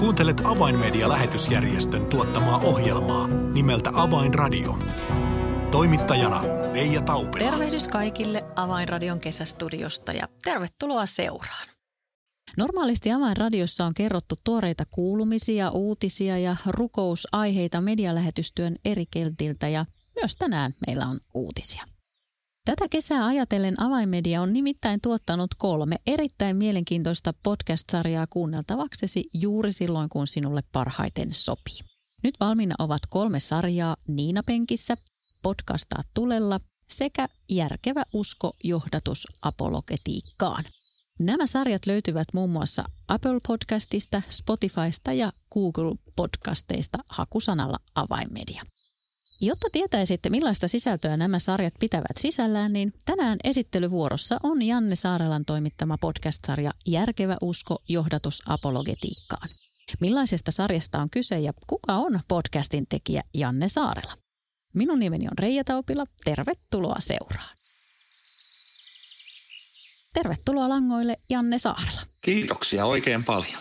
Kuuntelet Avainmedia-lähetysjärjestön tuottamaa ohjelmaa nimeltä Avainradio. Toimittajana Leija Taupila. Tervehdys kaikille Avainradion kesästudiosta ja tervetuloa seuraan. Normaalisti Avainradiossa on kerrottu tuoreita kuulumisia, uutisia ja rukousaiheita medialähetystyön eri keltiltä ja myös tänään meillä on uutisia. Tätä kesää ajatellen Avainmedia on nimittäin tuottanut kolme erittäin mielenkiintoista podcast-sarjaa kuunneltavaksesi juuri silloin, kun sinulle parhaiten sopii. Nyt valmiina ovat kolme sarjaa Niina Penkissä, Podcastaa tulella sekä Järkevä usko johdatus apologetiikkaan. Nämä sarjat löytyvät muun muassa Apple Podcastista, Spotifysta ja Google Podcasteista hakusanalla Avainmedia. Jotta tietäisitte, millaista sisältöä nämä sarjat pitävät sisällään, niin tänään esittelyvuorossa on Janne Saarelan toimittama podcast-sarja Järkevä usko johdatus apologetiikkaan. Millaisesta sarjasta on kyse ja kuka on podcastin tekijä Janne Saarela? Minun nimeni on Reija Taupila. Tervetuloa seuraan. Tervetuloa langoille Janne Saarela. Kiitoksia oikein paljon.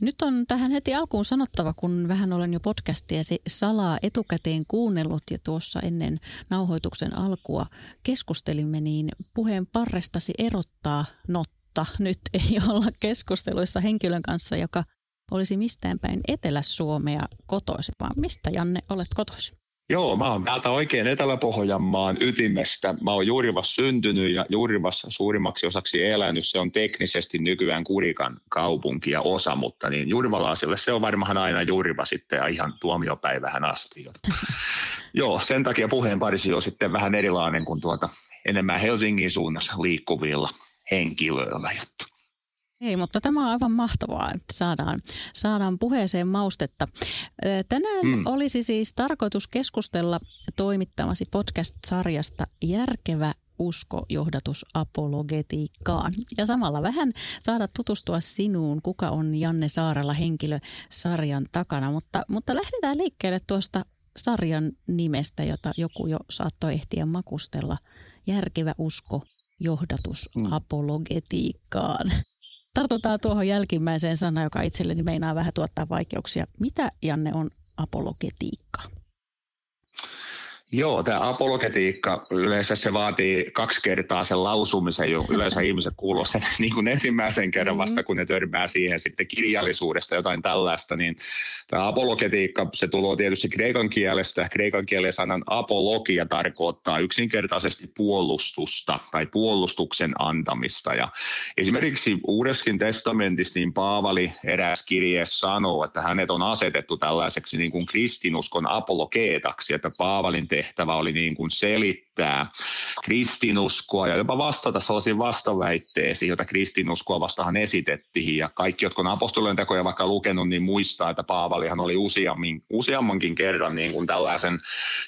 Nyt on tähän heti alkuun sanottava, kun vähän olen jo podcastia salaa etukäteen kuunnellut ja tuossa ennen nauhoituksen alkua keskustelimme, niin puheen parrestasi erottaa notta. Nyt ei olla keskusteluissa henkilön kanssa, joka olisi mistään päin Etelä-Suomea kotoisin, vaan mistä Janne olet kotoisin? Joo, mä oon täältä oikein Etelä-Pohjanmaan ytimestä. Mä oon Juurivassa syntynyt ja Juurivassa suurimmaksi osaksi elänyt. Se on teknisesti nykyään Kurikan kaupunki ja osa, mutta niin juurivalaisille se on varmaan aina Juuriva sitten ja ihan tuomiopäivähän asti. Joo, sen takia puheen parisi on sitten vähän erilainen kuin tuota enemmän Helsingin suunnassa liikkuvilla henkilöillä. Ei, mutta tämä on aivan mahtavaa, että saadaan, saadaan puheeseen maustetta. Tänään mm. olisi siis tarkoitus keskustella toimittamasi podcast-sarjasta Järkevä usko johdatus apologetiikkaan. Ja samalla vähän saada tutustua sinuun, kuka on Janne Saarella henkilö sarjan takana. Mutta, mutta lähdetään liikkeelle tuosta sarjan nimestä, jota joku jo saattoi ehtiä makustella. Järkevä usko johdatus mm. apologetiikkaan. Tartutaan tuohon jälkimmäiseen sanaan, joka itselleni meinaa vähän tuottaa vaikeuksia. Mitä, Janne, on apologetiikka? Joo, tämä apologetiikka, yleensä se vaatii kaksi kertaa sen lausumisen jo. Yleensä ihmiset kuuluu sen niin kuin ensimmäisen kerran mm-hmm. vasta, kun ne törmää siihen sitten kirjallisuudesta jotain tällaista. Niin tämä apologetiikka, se tulee tietysti kreikan kielestä. Kreikan kielen sanan apologia tarkoittaa yksinkertaisesti puolustusta tai puolustuksen antamista. Ja esimerkiksi Uudeskin testamentissa niin Paavali eräs kirje sanoo, että hänet on asetettu tällaiseksi niin kuin kristinuskon apologeetaksi, että Paavalin tehtävä oli niin kuin selittää kristinuskoa ja jopa vastata sellaisiin vastaväitteisiin, joita kristinuskoa vastahan esitettiin. Ja kaikki, jotka on apostolien tekoja vaikka lukenut, niin muistaa, että Paavalihan oli useammin, useammankin kerran niin kuin tällaisen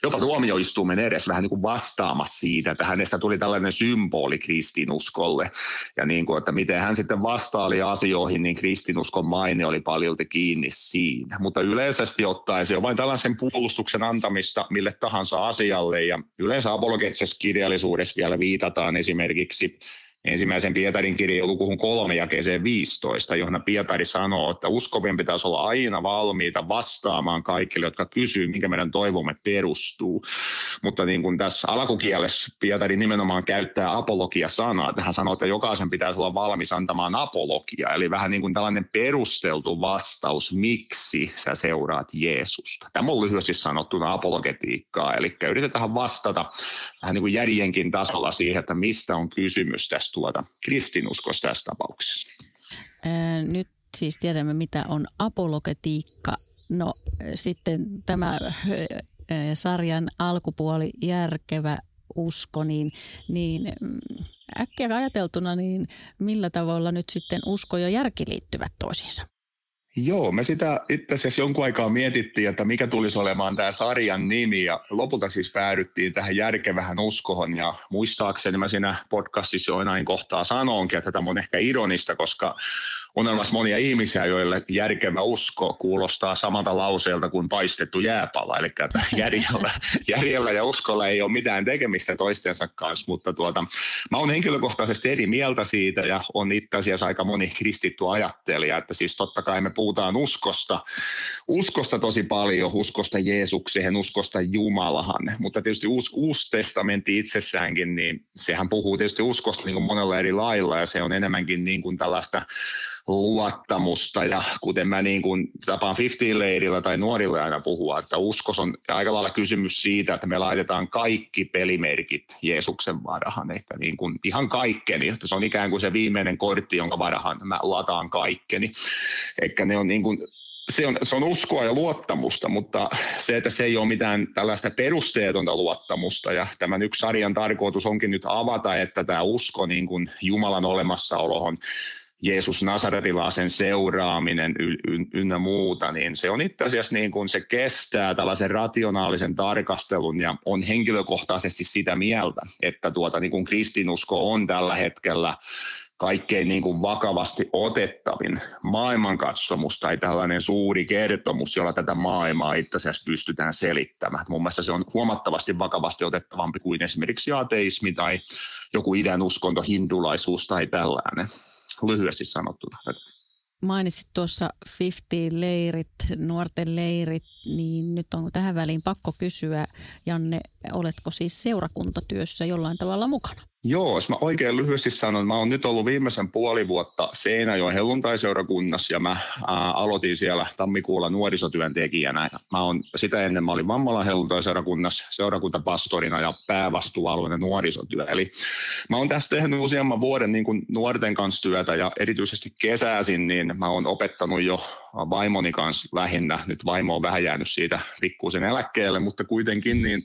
jopa tuomioistuimen edes vähän niin kuin vastaamassa siitä, että hänestä tuli tällainen symboli kristinuskolle. Ja niin kuin, että miten hän sitten vastaali asioihin, niin kristinuskon maine oli paljolti kiinni siinä. Mutta yleisesti ottaen se on vain tällaisen puolustuksen antamista mille tahansa asialle ja yleensä apologeettisessa kirjallisuudessa vielä viitataan esimerkiksi ensimmäisen Pietarin kirjan lukuhun 3 jakeeseen 15, johon Pietari sanoo, että uskovien pitäisi olla aina valmiita vastaamaan kaikille, jotka kysyy, minkä meidän toivomme perustuu. Mutta niin kuin tässä alkukielessä Pietari nimenomaan käyttää apologia-sanaa, että hän sanoo, että jokaisen pitäisi olla valmis antamaan apologia, eli vähän niin kuin tällainen perusteltu vastaus, miksi sä seuraat Jeesusta. Tämä on lyhyesti sanottuna apologetiikkaa, eli yritetään vastata vähän niin kuin järjenkin tasolla siihen, että mistä on kysymys tässä tuota kristinuskosta tässä tapauksessa. Ää, nyt siis tiedämme, mitä on apologetiikka. No sitten tämä sarjan alkupuoli, järkevä usko, niin, niin mm, äkkiä ajateltuna, niin millä tavalla nyt sitten usko ja järki liittyvät toisiinsa? Joo, me sitä itse asiassa jonkun aikaa mietittiin, että mikä tulisi olemaan tämä sarjan nimi ja lopulta siis päädyttiin tähän järkevähän uskohon ja muistaakseni mä siinä podcastissa jo näin kohtaa sanoinkin, että tämä on ehkä ironista, koska on olemassa monia ihmisiä, joille järkevä usko kuulostaa samalta lauseelta kuin paistettu jääpala. Eli järjellä, järjellä ja uskolla ei ole mitään tekemistä toistensa kanssa, mutta tuota, mä oon henkilökohtaisesti eri mieltä siitä ja on itse asiassa aika moni kristitty ajattelija, että siis totta kai me puhutaan uskosta, uskosta tosi paljon, uskosta Jeesukseen, uskosta Jumalahan, mutta tietysti uusi, uusi testamentti itsessäänkin, niin sehän puhuu tietysti uskosta niin kuin monella eri lailla ja se on enemmänkin niin kuin tällaista luottamusta. Ja kuten mä niin kuin tapaan 50-leirillä tai nuorille aina puhua, että uskos on aika lailla kysymys siitä, että me laitetaan kaikki pelimerkit Jeesuksen varahan, että niin kuin ihan kaikkeni, että se on ikään kuin se viimeinen kortti, jonka varahan mä lataan kaikkeni, eikä ne on niin kuin se on, se on uskoa ja luottamusta, mutta se, että se ei ole mitään tällaista perusteetonta luottamusta. Ja tämän yksi sarjan tarkoitus onkin nyt avata, että tämä usko niin kuin Jumalan olemassaolohon Jeesus Nasaretilaisen seuraaminen ynnä muuta, niin se on itse asiassa niin kuin se kestää tällaisen rationaalisen tarkastelun ja on henkilökohtaisesti sitä mieltä, että tuota niin kuin kristinusko on tällä hetkellä kaikkein niin kuin vakavasti otettavin maailmankatsomus tai tällainen suuri kertomus, jolla tätä maailmaa itse asiassa pystytään selittämään. Mun mielestä se on huomattavasti vakavasti otettavampi kuin esimerkiksi ateismi tai joku idän uskonto, hindulaisuus tai tällainen lyhyesti sanottuna. Mainitsit tuossa 50-leirit, nuorten leirit, niin nyt on tähän väliin pakko kysyä, Janne, oletko siis seurakuntatyössä jollain tavalla mukana? Joo, jos mä oikein lyhyesti sanon, mä oon nyt ollut viimeisen puoli vuotta Seinäjoen helluntaiseurakunnassa ja mä ää, aloitin siellä tammikuulla nuorisotyöntekijänä. Mä oon, sitä ennen mä olin Vammalan helluntaiseurakunnassa seurakuntapastorina ja päävastuualueena nuorisotyö. Eli mä oon tässä tehnyt useamman vuoden niin kuin nuorten kanssa työtä ja erityisesti kesäisin, niin mä oon opettanut jo vaimoni kanssa lähinnä. Nyt vaimo on vähän jäänyt siitä pikkuisen eläkkeelle, mutta kuitenkin niin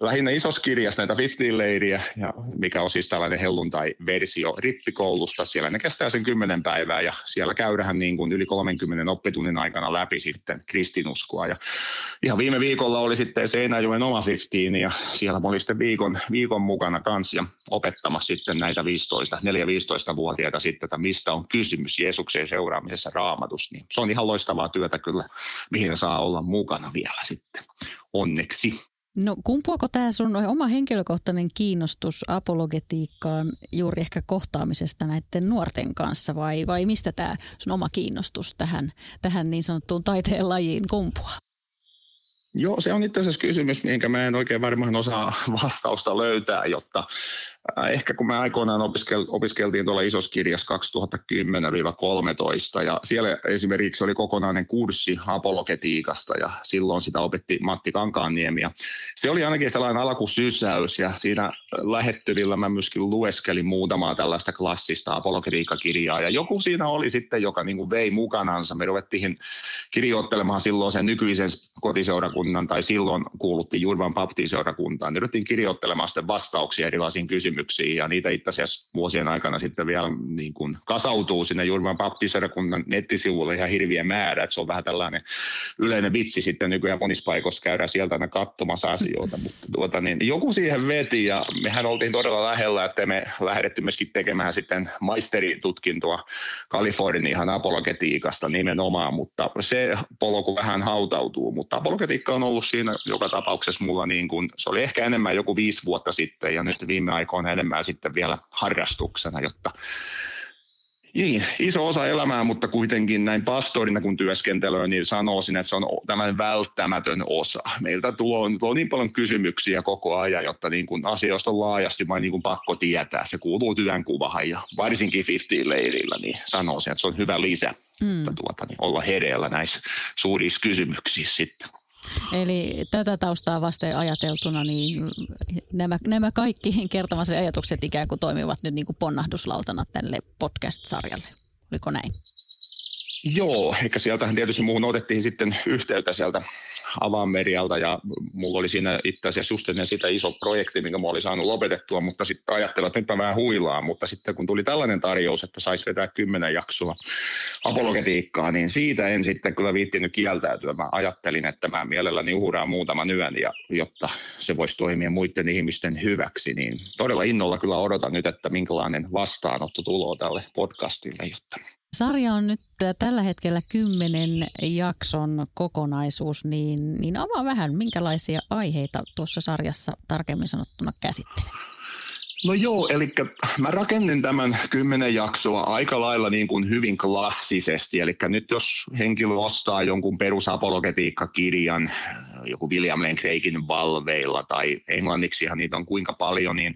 lähinnä isossa kirjassa näitä 50-leiriä, ja mikä on siis tällainen helluntai-versio rippikoulusta. Siellä ne kestää sen kymmenen päivää ja siellä käydään niin kuin yli 30 oppitunnin aikana läpi sitten kristinuskoa. Ja ihan viime viikolla oli sitten Seinäjoen oma 15 ja siellä mä olin sitten viikon, viikon mukana kanssa ja opettamassa sitten näitä 15, 4-15-vuotiaita sitten, että mistä on kysymys Jeesukseen seuraamisessa raamatus. Niin se on ihan loistavaa työtä kyllä, mihin saa olla mukana vielä sitten. Onneksi. No kumpuako tämä sun oma henkilökohtainen kiinnostus apologetiikkaan juuri ehkä kohtaamisesta näiden nuorten kanssa vai, vai mistä tämä sun oma kiinnostus tähän, tähän niin sanottuun taiteen lajiin kumpuaa? Joo, se on itse asiassa kysymys, minkä mä en oikein varmaan osaa vastausta löytää, jotta ehkä kun me aikoinaan opiskel, opiskeltiin tuolla isossa kirjassa 2010-13 ja siellä esimerkiksi oli kokonainen kurssi apologetiikasta ja silloin sitä opetti Matti Kankaanniemi ja se oli ainakin sellainen alkusysäys ja siinä lähettyvillä mä myöskin lueskelin muutamaa tällaista klassista apologetiikkakirjaa ja joku siinä oli sitten, joka niin kuin vei mukanansa. Me ruvettiin kirjoittelemaan silloin sen nykyisen kotiseurakunnan seurakunnan tai silloin kuuluttiin Jurvan baptiseurakuntaan, niin ryhdyttiin kirjoittelemaan sitten vastauksia erilaisiin kysymyksiin ja niitä itse asiassa vuosien aikana sitten vielä niin kuin kasautuu sinne Jurvan baptiseurakunnan nettisivuille ihan hirviä määrä, että se on vähän tällainen yleinen vitsi sitten nykyään monissa paikoissa käydään sieltä aina katsomassa asioita, mutta tuota, niin joku siihen veti ja mehän oltiin todella lähellä, että me lähdetty myöskin tekemään sitten maisteritutkintoa Kalifornian apologetiikasta nimenomaan, mutta se polku vähän hautautuu, mutta apologetiikka on ollut siinä joka tapauksessa mulla niin kuin, se oli ehkä enemmän joku viisi vuotta sitten ja nyt viime aikoina enemmän sitten vielä harrastuksena, jotta niin, iso osa elämää, mutta kuitenkin näin pastorina kun työskentelee, niin sanoisin, että se on tämmöinen välttämätön osa. Meiltä tuo, tuo niin paljon kysymyksiä koko ajan, jotta niin kuin asioista on laajasti vain niin kuin pakko tietää. Se kuuluu työnkuvahan ja varsinkin 50-leirillä, niin sanoisin, että se on hyvä lisä mm. tuota, niin olla hereillä näissä suurissa kysymyksissä sitten. Eli tätä taustaa vasten ajateltuna, niin nämä, nämä kaikki kertomasi ajatukset ikään kuin toimivat nyt niin kuin ponnahduslautana tälle podcast-sarjalle. Oliko näin? Joo, eikä sieltähän tietysti muuhun otettiin sitten yhteyttä sieltä Avamerialta ja mulla oli siinä itse asiassa just ennen sitä iso projekti, minkä mä olin saanut lopetettua, mutta sitten ajattelin, että nyt mä vähän huilaan, mutta sitten kun tuli tällainen tarjous, että saisi vetää kymmenen jaksoa apologetiikkaa, niin siitä en sitten kyllä viittinyt kieltäytyä. Mä ajattelin, että mä mielelläni uhraan muutaman yön, ja, jotta se voisi toimia muiden ihmisten hyväksi, niin todella innolla kyllä odotan nyt, että minkälainen vastaanotto tulee tälle podcastille, jotta Sarja on nyt tällä hetkellä kymmenen jakson kokonaisuus, niin, niin avaa vähän, minkälaisia aiheita tuossa sarjassa tarkemmin sanottuna käsittelee. No joo, eli mä rakennin tämän kymmenen jaksoa aika lailla niin kuin hyvin klassisesti. Eli nyt jos henkilö ostaa jonkun perusapologetiikkakirjan, joku William Lane Craigin valveilla tai englanniksi niitä on kuinka paljon, niin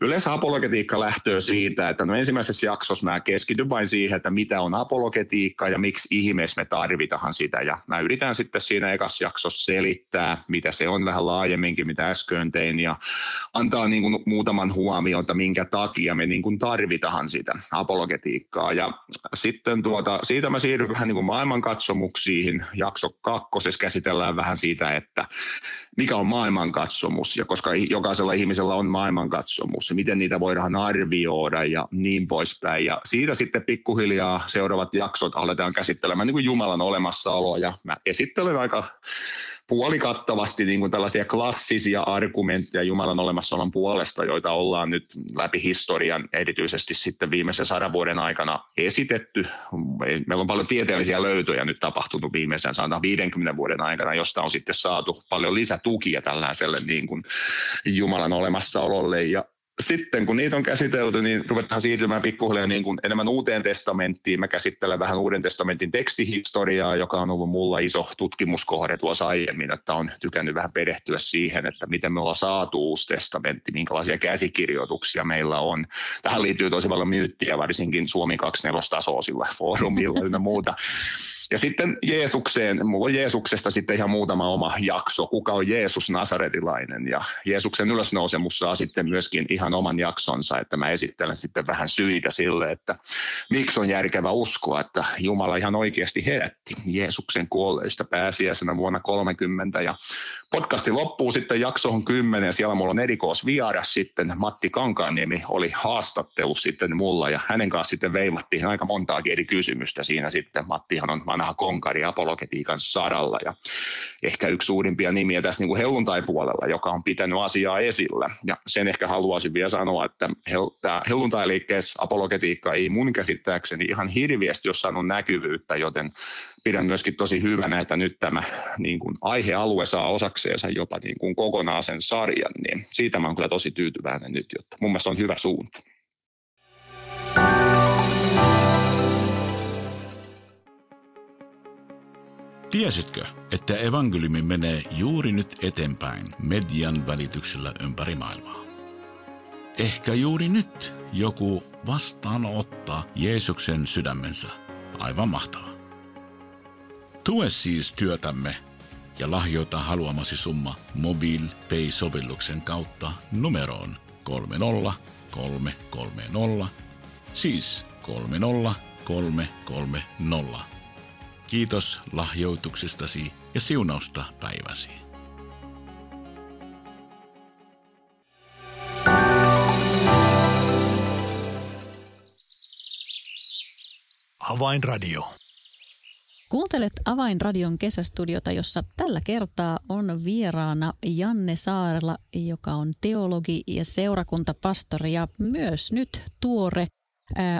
yleensä apologetiikka lähtee siitä, että no ensimmäisessä jaksossa mä keskityn vain siihen, että mitä on apologetiikka ja miksi ihmeessä me tarvitaan sitä. Ja mä yritän sitten siinä ekassa jaksossa selittää, mitä se on vähän laajemminkin, mitä äsken tein, ja antaa niin kuin muutaman huomioon huomiota, minkä takia me niin kuin tarvitaan sitä apologetiikkaa. Ja sitten tuota, siitä mä siirryn vähän niin kuin maailmankatsomuksiin. Jakso kakkosessa käsitellään vähän siitä, että mikä on maailmankatsomus, ja koska jokaisella ihmisellä on maailmankatsomus, miten niitä voidaan arvioida ja niin poispäin. Ja siitä sitten pikkuhiljaa seuraavat jaksot aletaan käsittelemään niin kuin Jumalan olemassaoloa, ja mä esittelen aika puolikattavasti niin kuin tällaisia klassisia argumentteja Jumalan olemassaolon puolesta, joita ollaan nyt läpi historian erityisesti sitten viimeisen sadan vuoden aikana esitetty. Meillä on paljon tieteellisiä löytöjä nyt tapahtunut viimeisen 150 vuoden aikana, josta on sitten saatu paljon lisätukia tällaiselle niin kuin Jumalan olemassaololle. Ja sitten kun niitä on käsitelty, niin ruvetaan siirtymään pikkuhiljaa niin kuin enemmän uuteen testamenttiin. Mä käsittelen vähän uuden testamentin tekstihistoriaa, joka on ollut mulla iso tutkimuskohde tuossa aiemmin, että on tykännyt vähän perehtyä siihen, että miten me ollaan saatu uusi testamentti, minkälaisia käsikirjoituksia meillä on. Tähän liittyy tosi paljon myyttiä, varsinkin Suomi 24 tasoisilla foorumilla ja muuta. Ja sitten Jeesukseen, mulla on Jeesuksesta sitten ihan muutama oma jakso, kuka on Jeesus Nasaretilainen. Ja Jeesuksen ylösnousemus saa sitten myöskin ihan oman jaksonsa, että mä esittelen sitten vähän syitä sille, että miksi on järkevä uskoa, että Jumala ihan oikeasti herätti Jeesuksen kuolleista pääsiäisenä vuonna 30. Ja podcasti loppuu sitten jaksoon 10 ja siellä mulla on erikoisvieras sitten Matti Kankaaniemi oli haastattelu sitten mulla ja hänen kanssa sitten veivattiin aika montaakin eri kysymystä siinä sitten. Mattihan on vanha konkari apologetiikan saralla ja ehkä yksi suurimpia nimiä tässä niin kuin helluntai-puolella, joka on pitänyt asiaa esillä. Ja sen ehkä haluaisin vielä sanoa, että tämä helluntai-liikkeessä apologetiikka ei mun käsittääkseni ihan hirviästi ole saanut näkyvyyttä, joten pidän myöskin tosi hyvänä, että nyt tämä niin kuin aihealue saa osakseensa jopa niin kuin kokonaan sen sarjan, niin siitä mä oon kyllä tosi tyytyväinen nyt, jotta mun mielestä on hyvä suunta. Tiesitkö, että evankeliumi menee juuri nyt eteenpäin median välityksellä ympäri maailmaa? Ehkä juuri nyt joku vastaanottaa Jeesuksen sydämensä. Aivan mahtavaa. Tue siis työtämme ja lahjoita haluamasi summa MobilePay-sovelluksen kautta numeroon 30330, siis 30330. Kiitos lahjoituksestasi ja siunausta päiväsi. Avainradio. Kuuntelet Avainradion kesästudiota, jossa tällä kertaa on vieraana Janne Saarla, joka on teologi ja seurakuntapastori ja myös nyt tuore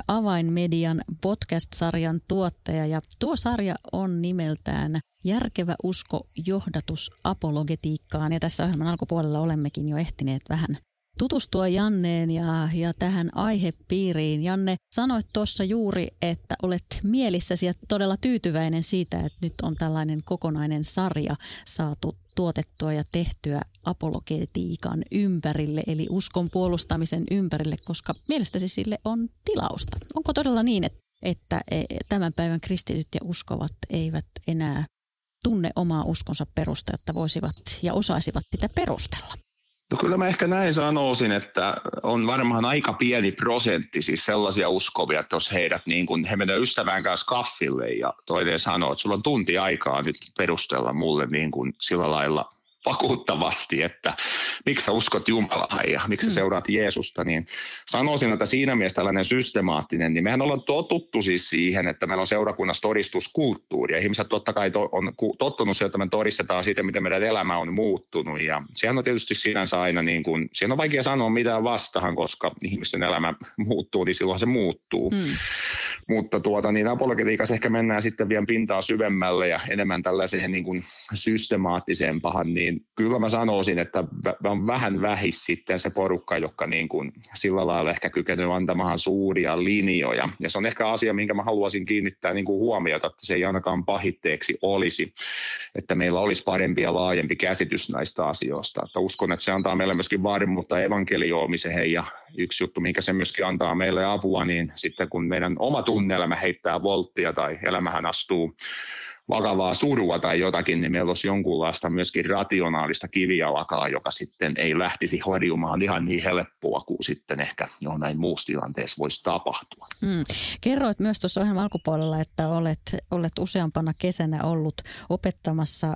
Avainmedian podcast-sarjan tuottaja. Ja tuo sarja on nimeltään Järkevä usko johdatus apologetiikkaan. Ja tässä ohjelman alkupuolella olemmekin jo ehtineet vähän tutustua Janneen ja, ja tähän aihepiiriin. Janne, sanoit tuossa juuri, että olet mielissäsi ja todella tyytyväinen siitä, että nyt on tällainen kokonainen sarja saatu tuotettua ja tehtyä apologetiikan ympärille, eli uskon puolustamisen ympärille, koska mielestäsi sille on tilausta. Onko todella niin, että, että e, tämän päivän kristityt ja uskovat eivät enää tunne omaa uskonsa perusta, että voisivat ja osaisivat sitä perustella? No kyllä mä ehkä näin sanoisin, että on varmaan aika pieni prosentti siis sellaisia uskovia, että jos heidät niin kuin, he menevät ystävän kanssa kaffille ja toinen sanoo, että sulla on tunti aikaa nyt perustella mulle niin kuin sillä lailla vakuuttavasti, että miksi sä uskot Jumalaa ja miksi sä mm. seuraat Jeesusta, niin sanoisin, että siinä mielessä tällainen systemaattinen, niin mehän ollaan totuttu siis siihen, että meillä on seurakunnassa todistuskulttuuri ja ihmiset totta kai to, on tottunut siihen, että me todistetaan siitä, miten meidän elämä on muuttunut ja sehän on tietysti sinänsä aina niin kuin, siihen on vaikea sanoa mitään vastahan, koska ihmisten elämä muuttuu, niin silloin se muuttuu. Mm. Mutta tuota, niin apologetiikassa ehkä mennään sitten vielä pintaa syvemmälle ja enemmän tällaiseen niin kuin systemaattisempaan, niin kyllä mä sanoisin, että on vähän vähis sitten se porukka, joka niin kuin sillä lailla ehkä kykenee antamaan suuria linjoja. Ja se on ehkä asia, minkä mä haluaisin kiinnittää niin kuin huomiota, että se ei ainakaan pahitteeksi olisi, että meillä olisi parempi ja laajempi käsitys näistä asioista. Että uskon, että se antaa meille myöskin varmuutta evankelioimiseen ja yksi juttu, mikä se myöskin antaa meille apua, niin sitten kun meidän oma tunnelma heittää volttia tai elämähän astuu vakavaa surua tai jotakin, niin meillä olisi jonkunlaista myöskin rationaalista kivijalkaa, joka sitten ei lähtisi horjumaan ihan niin helppoa kuin sitten ehkä jo näin muussa tilanteessa voisi tapahtua. Hmm. Kerroit myös tuossa ohjelman alkupuolella, että olet, olet useampana kesänä ollut opettamassa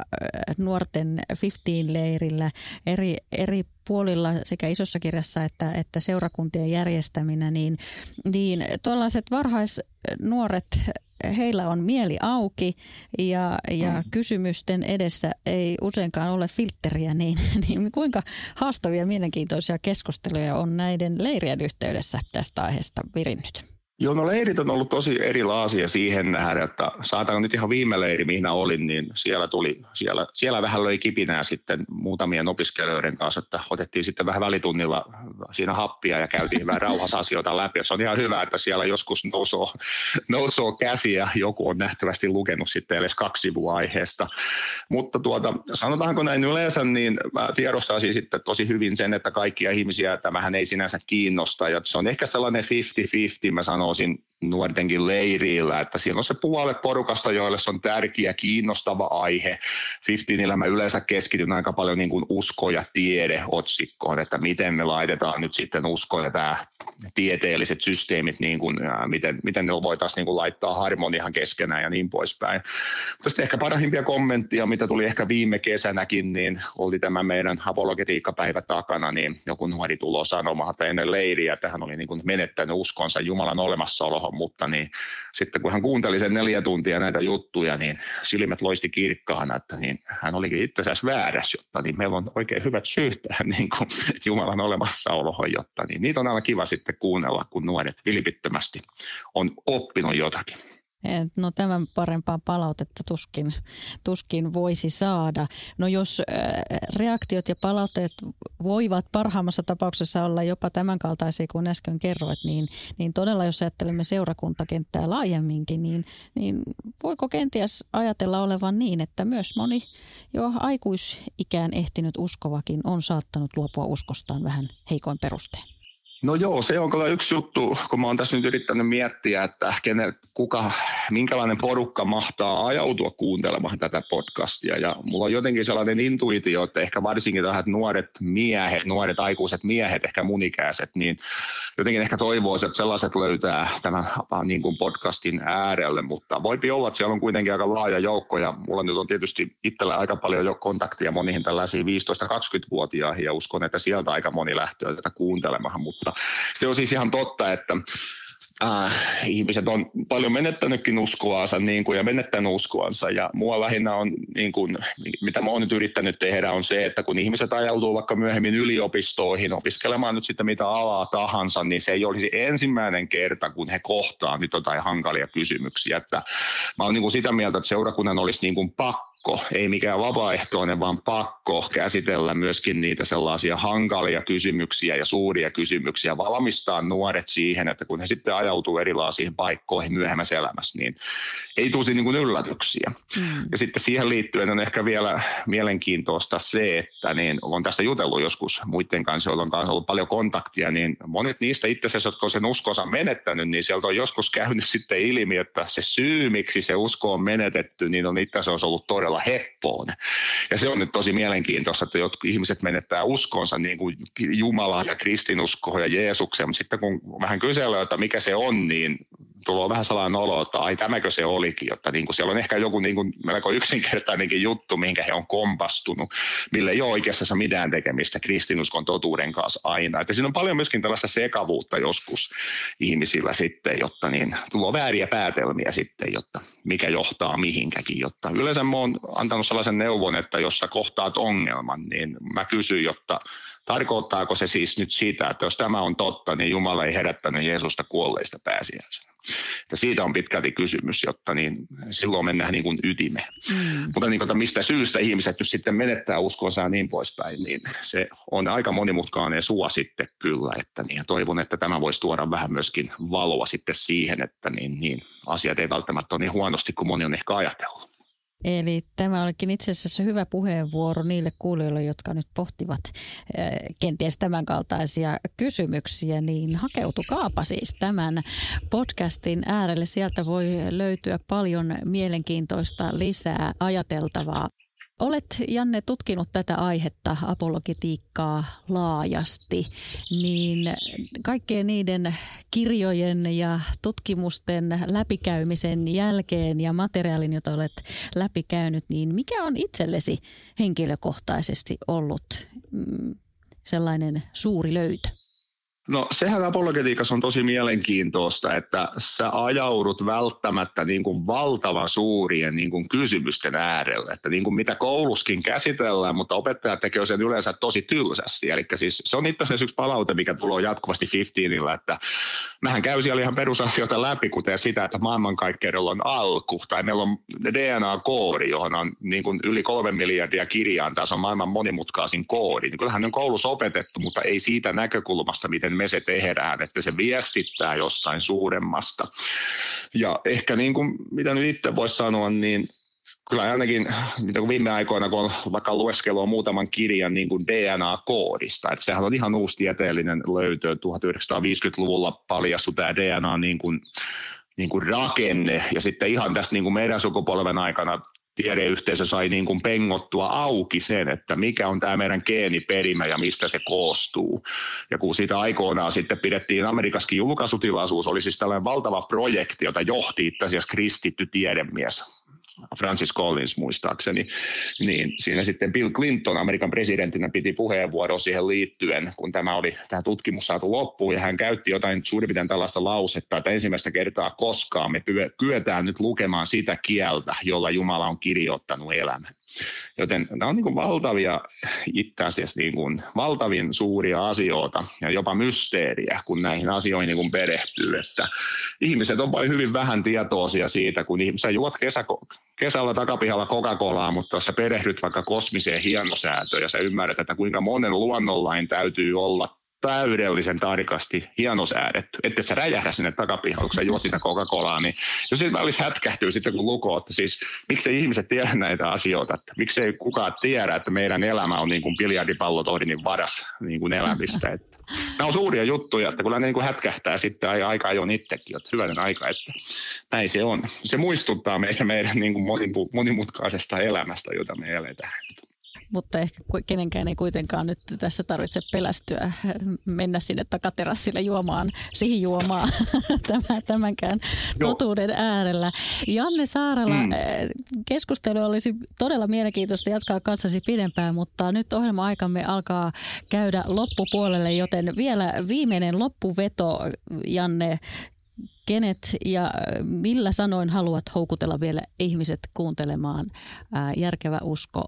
nuorten 15-leirillä eri, eri puolilla sekä isossa kirjassa että, että seurakuntien järjestäminä, niin, niin tuollaiset varhaisnuoret heillä on mieli auki ja, ja mm. kysymysten edessä ei useinkaan ole filtteriä, niin, niin kuinka haastavia mielenkiintoisia keskusteluja on näiden leirien yhteydessä tästä aiheesta virinnyt? Joo, no leirit on ollut tosi erilaisia siihen nähdä, että saatan nyt ihan viime leiri, mihin olin, niin siellä tuli, siellä, siellä vähän löi kipinää sitten muutamien opiskelijoiden kanssa, että otettiin sitten vähän välitunnilla siinä happia ja käytiin vähän rauhassa asioita läpi. Se on ihan hyvä, että siellä joskus nousoo, nousoo käsi ja joku on nähtävästi lukenut sitten edes kaksi sivua aiheesta. Mutta tuota, sanotaanko näin yleensä, niin mä tiedostaisin sitten tosi hyvin sen, että kaikkia ihmisiä tämähän ei sinänsä kiinnosta. Ja se on ehkä sellainen 50-50, mä sanon sanoisin nuortenkin leirillä, että siellä on se puolet porukasta, joille se on tärkeä, kiinnostava aihe. 15 mä yleensä keskityn aika paljon niin kuin usko ja tiede otsikkoon, että miten me laitetaan nyt sitten usko ja tämä tieteelliset systeemit, niin kuin, miten, miten ne voitaisiin niin kuin laittaa harmoniaan keskenään ja niin poispäin. Mutta ehkä parhaimpia kommenttia, mitä tuli ehkä viime kesänäkin, niin oli tämä meidän apologetiikkapäivä takana, niin joku nuori tulo sanomaan, että ennen leiriä, että hän oli niin kuin menettänyt uskonsa Jumalan olemassaoloon, mutta niin sitten kun hän kuunteli sen neljä tuntia näitä juttuja, niin silmät loisti kirkkaana, että niin hän olikin itse asiassa väärässä, jotta niin meillä on oikein hyvät syyt tähän niin kuin Jumalan olemassaoloon, jotta niin niitä on aina kiva sitten kuunnella, kun nuoret vilpittömästi on oppinut jotakin. No tämän parempaa palautetta tuskin, tuskin voisi saada. No jos reaktiot ja palautteet voivat parhaimmassa tapauksessa olla jopa tämän kaltaisia kuin äsken kerroit, niin, niin todella jos ajattelemme seurakuntakenttää laajemminkin, niin, niin voiko kenties ajatella olevan niin, että myös moni jo aikuisikään ehtinyt uskovakin on saattanut luopua uskostaan vähän heikoin perusteen? No joo, se on kyllä yksi juttu, kun mä oon tässä nyt yrittänyt miettiä, että kenen, kuka, minkälainen porukka mahtaa ajautua kuuntelemaan tätä podcastia. Ja mulla on jotenkin sellainen intuitio, että ehkä varsinkin tähän nuoret miehet, nuoret aikuiset miehet, ehkä munikäiset, niin jotenkin ehkä toivoisin, että sellaiset löytää tämän niin kuin podcastin äärelle, mutta voipi olla, että siellä on kuitenkin aika laaja joukko ja mulla nyt on tietysti itsellä aika paljon jo kontaktia moniin tällaisiin 15-20-vuotiaihin ja uskon, että sieltä aika moni lähtee tätä kuuntelemaan, mutta se on siis ihan totta, että äh, ihmiset on paljon menettänytkin uskoansa niin kuin, ja menettänyt uskoansa. Ja mua lähinnä on, niin kuin, mitä mä oon nyt yrittänyt tehdä, on se, että kun ihmiset ajautuu vaikka myöhemmin yliopistoihin opiskelemaan nyt sitten mitä alaa tahansa, niin se ei olisi ensimmäinen kerta, kun he kohtaa nyt jotain hankalia kysymyksiä. Että mä oon niin kuin sitä mieltä, että seurakunnan olisi niin kuin pakko pakko, ei mikään vapaaehtoinen, vaan pakko käsitellä myöskin niitä sellaisia hankalia kysymyksiä ja suuria kysymyksiä, valmistaa nuoret siihen, että kun he sitten ajautuu erilaisiin paikkoihin myöhemmässä elämässä, niin ei tulisi niin kuin yllätyksiä. Mm. Ja sitten siihen liittyen on ehkä vielä mielenkiintoista se, että niin olen tästä jutellut joskus muiden kanssa, joilla on kanssa ollut paljon kontaktia, niin monet niistä itse asiassa, jotka on sen uskonsa menettänyt, niin sieltä on joskus käynyt sitten ilmi, että se syy, miksi se usko on menetetty, niin on itse asiassa ollut todella todella heppoon. Ja se on nyt tosi mielenkiintoista, että jotkut ihmiset menettää uskonsa niin kuin Jumalaan ja kristinuskoon ja Jeesukseen, mutta sitten kun vähän kysellään, että mikä se on, niin tulee vähän sellainen olo, että ai tämäkö se olikin, jotta niin kuin siellä on ehkä joku niin kuin melko yksinkertainenkin juttu, minkä he on kompastunut, mille ei ole oikeastaan mitään tekemistä kristinuskon totuuden kanssa aina. Että siinä on paljon myöskin tällaista sekavuutta joskus ihmisillä sitten, jotta niin, tulee vääriä päätelmiä sitten, jotta mikä johtaa mihinkäkin. Jotta yleensä mä oon antanut sellaisen neuvon, että jos sä kohtaat ongelman, niin mä kysyn, jotta tarkoittaako se siis nyt sitä, että jos tämä on totta, niin Jumala ei herättänyt Jeesusta kuolleista pääsiäisenä. Että siitä on pitkälti kysymys, jotta niin silloin mennään niin kuin ytimeen. Mm. Mutta niin kuin, mistä syystä ihmiset nyt sitten menettää uskonsa ja niin poispäin, niin se on aika monimutkainen sua sitten kyllä. Että niin, toivon, että tämä voisi tuoda vähän myöskin valoa sitten siihen, että niin, niin asiat ei välttämättä ole niin huonosti kuin moni on ehkä ajatellut. Eli tämä olikin itse asiassa hyvä puheenvuoro niille kuulijoille, jotka nyt pohtivat eh, kenties tämän kaltaisia kysymyksiä, niin hakeutukaapa siis tämän podcastin äärelle. Sieltä voi löytyä paljon mielenkiintoista lisää ajateltavaa. Olet, Janne, tutkinut tätä aihetta, apologetiikkaa laajasti, niin kaikkien niiden kirjojen ja tutkimusten läpikäymisen jälkeen ja materiaalin, jota olet läpikäynyt, niin mikä on itsellesi henkilökohtaisesti ollut mm, sellainen suuri löytö? No sehän apologetiikassa on tosi mielenkiintoista, että sä ajaudut välttämättä niin kuin valtavan suurien niin kuin kysymysten äärelle, että niin kuin mitä kouluskin käsitellään, mutta opettaja tekee sen yleensä tosi tylsästi. Eli siis se on itse asiassa yksi palaute, mikä tulee jatkuvasti 15 että mähän käy siellä ihan perusasioita läpi, kuten sitä, että maailmankaikkeudella on alku, tai meillä on DNA-koodi, johon on niin kuin yli kolme miljardia kirjaan, tässä on maailman monimutkaisin koodi. Niin kyllähän on koulussa opetettu, mutta ei siitä näkökulmasta, miten me se tehdään, että se viestittää jostain suuremmasta. Ja ehkä niin kuin, mitä nyt itse voisi sanoa, niin kyllä ainakin mitä viime aikoina, kun on vaikka lueskelua muutaman kirjan niin kuin DNA-koodista, että sehän on ihan uusi tieteellinen löytö, 1950-luvulla paljastu tämä DNA niin kuin, niin kuin rakenne, ja sitten ihan tässä niin kuin meidän sukupolven aikana tiedeyhteisö sai niin kuin pengottua auki sen, että mikä on tämä meidän geeniperimä ja mistä se koostuu. Ja kun siitä aikoinaan sitten pidettiin Amerikaskin julkaisutilaisuus, oli siis tällainen valtava projekti, jota johti itse asiassa kristitty tiedemies Francis Collins muistaakseni, niin siinä sitten Bill Clinton Amerikan presidentinä piti puheenvuoro siihen liittyen, kun tämä oli tämä tutkimus saatu loppuun, ja hän käytti jotain suurin piirtein tällaista lausetta, että ensimmäistä kertaa koskaan me kyetään nyt lukemaan sitä kieltä, jolla Jumala on kirjoittanut elämän. Joten nämä on niin kuin valtavia, itse asiassa niin kuin valtavin suuria asioita ja jopa mysteeriä, kun näihin asioihin niin kuin perehtyy. Että ihmiset on vain hyvin vähän tietoisia siitä, kun ihmiset juot kesä, kesällä takapihalla Coca-Colaa, mutta jos sä perehdyt vaikka kosmiseen hienosäätöön ja sä ymmärrät, että kuinka monen luonnonlain täytyy olla täydellisen tarkasti hienosäädetty, että sä räjähdä sinne takapihalle, kun sä juot sitä Coca-Colaa, niin jos sitten olisi hätkähtyy sitten kun lukoo, että siis miksei ihmiset tiedä näitä asioita, että miksei kukaan tiedä, että meidän elämä on niin kuin biljardipallot Odinin varas niin kuin elämistä. Että nämä on suuria juttuja, että kyllä ne niin kuin hätkähtää sitten aika jo itsekin, että hyvänen aika, että näin se on. Se muistuttaa meitä meidän niin kuin monimutkaisesta elämästä, jota me eletään mutta ehkä kenenkään ei kuitenkaan nyt tässä tarvitse pelästyä mennä sinne takaterassille juomaan, siihen juomaan tämänkään totuuden äärellä. Janne Saarela, mm. Eh, keskustelu olisi todella mielenkiintoista jatkaa kanssasi pidempään, mutta nyt ohjelma-aikamme alkaa käydä loppupuolelle, joten vielä viimeinen loppuveto, Janne, kenet ja millä sanoin haluat houkutella vielä ihmiset kuuntelemaan Järkevä usko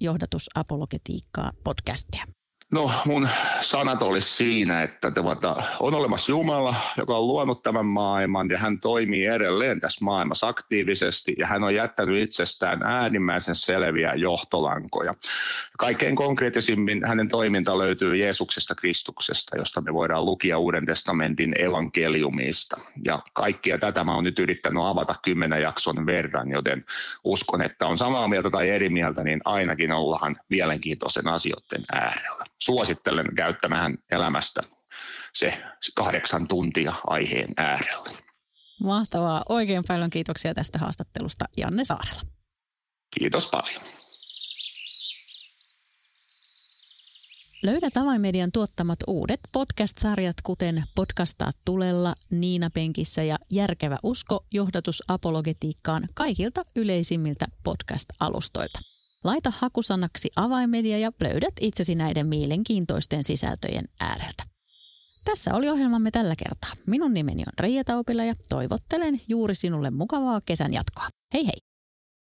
johdatus apologetiikkaa podcastia? No mun sanat olisi siinä, että tuota, on olemassa Jumala, joka on luonut tämän maailman ja hän toimii edelleen tässä maailmassa aktiivisesti ja hän on jättänyt itsestään äärimmäisen selviä johtolankoja. Kaikkein konkreettisimmin hänen toiminta löytyy Jeesuksesta Kristuksesta, josta me voidaan lukia Uuden testamentin evankeliumista. Ja kaikkia tätä mä oon nyt yrittänyt avata kymmenen jakson verran, joten uskon, että on samaa mieltä tai eri mieltä, niin ainakin ollaan mielenkiintoisen asioiden äärellä suosittelen käyttämään elämästä se kahdeksan tuntia aiheen äärellä. Mahtavaa. Oikein paljon kiitoksia tästä haastattelusta Janne Saarella. Kiitos paljon. Löydät Avainmedian tuottamat uudet podcast-sarjat, kuten Podcastaa tulella, Niina Penkissä ja Järkevä usko, johdatus apologetiikkaan kaikilta yleisimmiltä podcast-alustoilta. Laita hakusanaksi Avainmedia ja löydät itsesi näiden mielenkiintoisten sisältöjen ääreltä. Tässä oli ohjelmamme tällä kertaa. Minun nimeni on Reija Taupila ja toivottelen juuri sinulle mukavaa kesän jatkoa. Hei hei!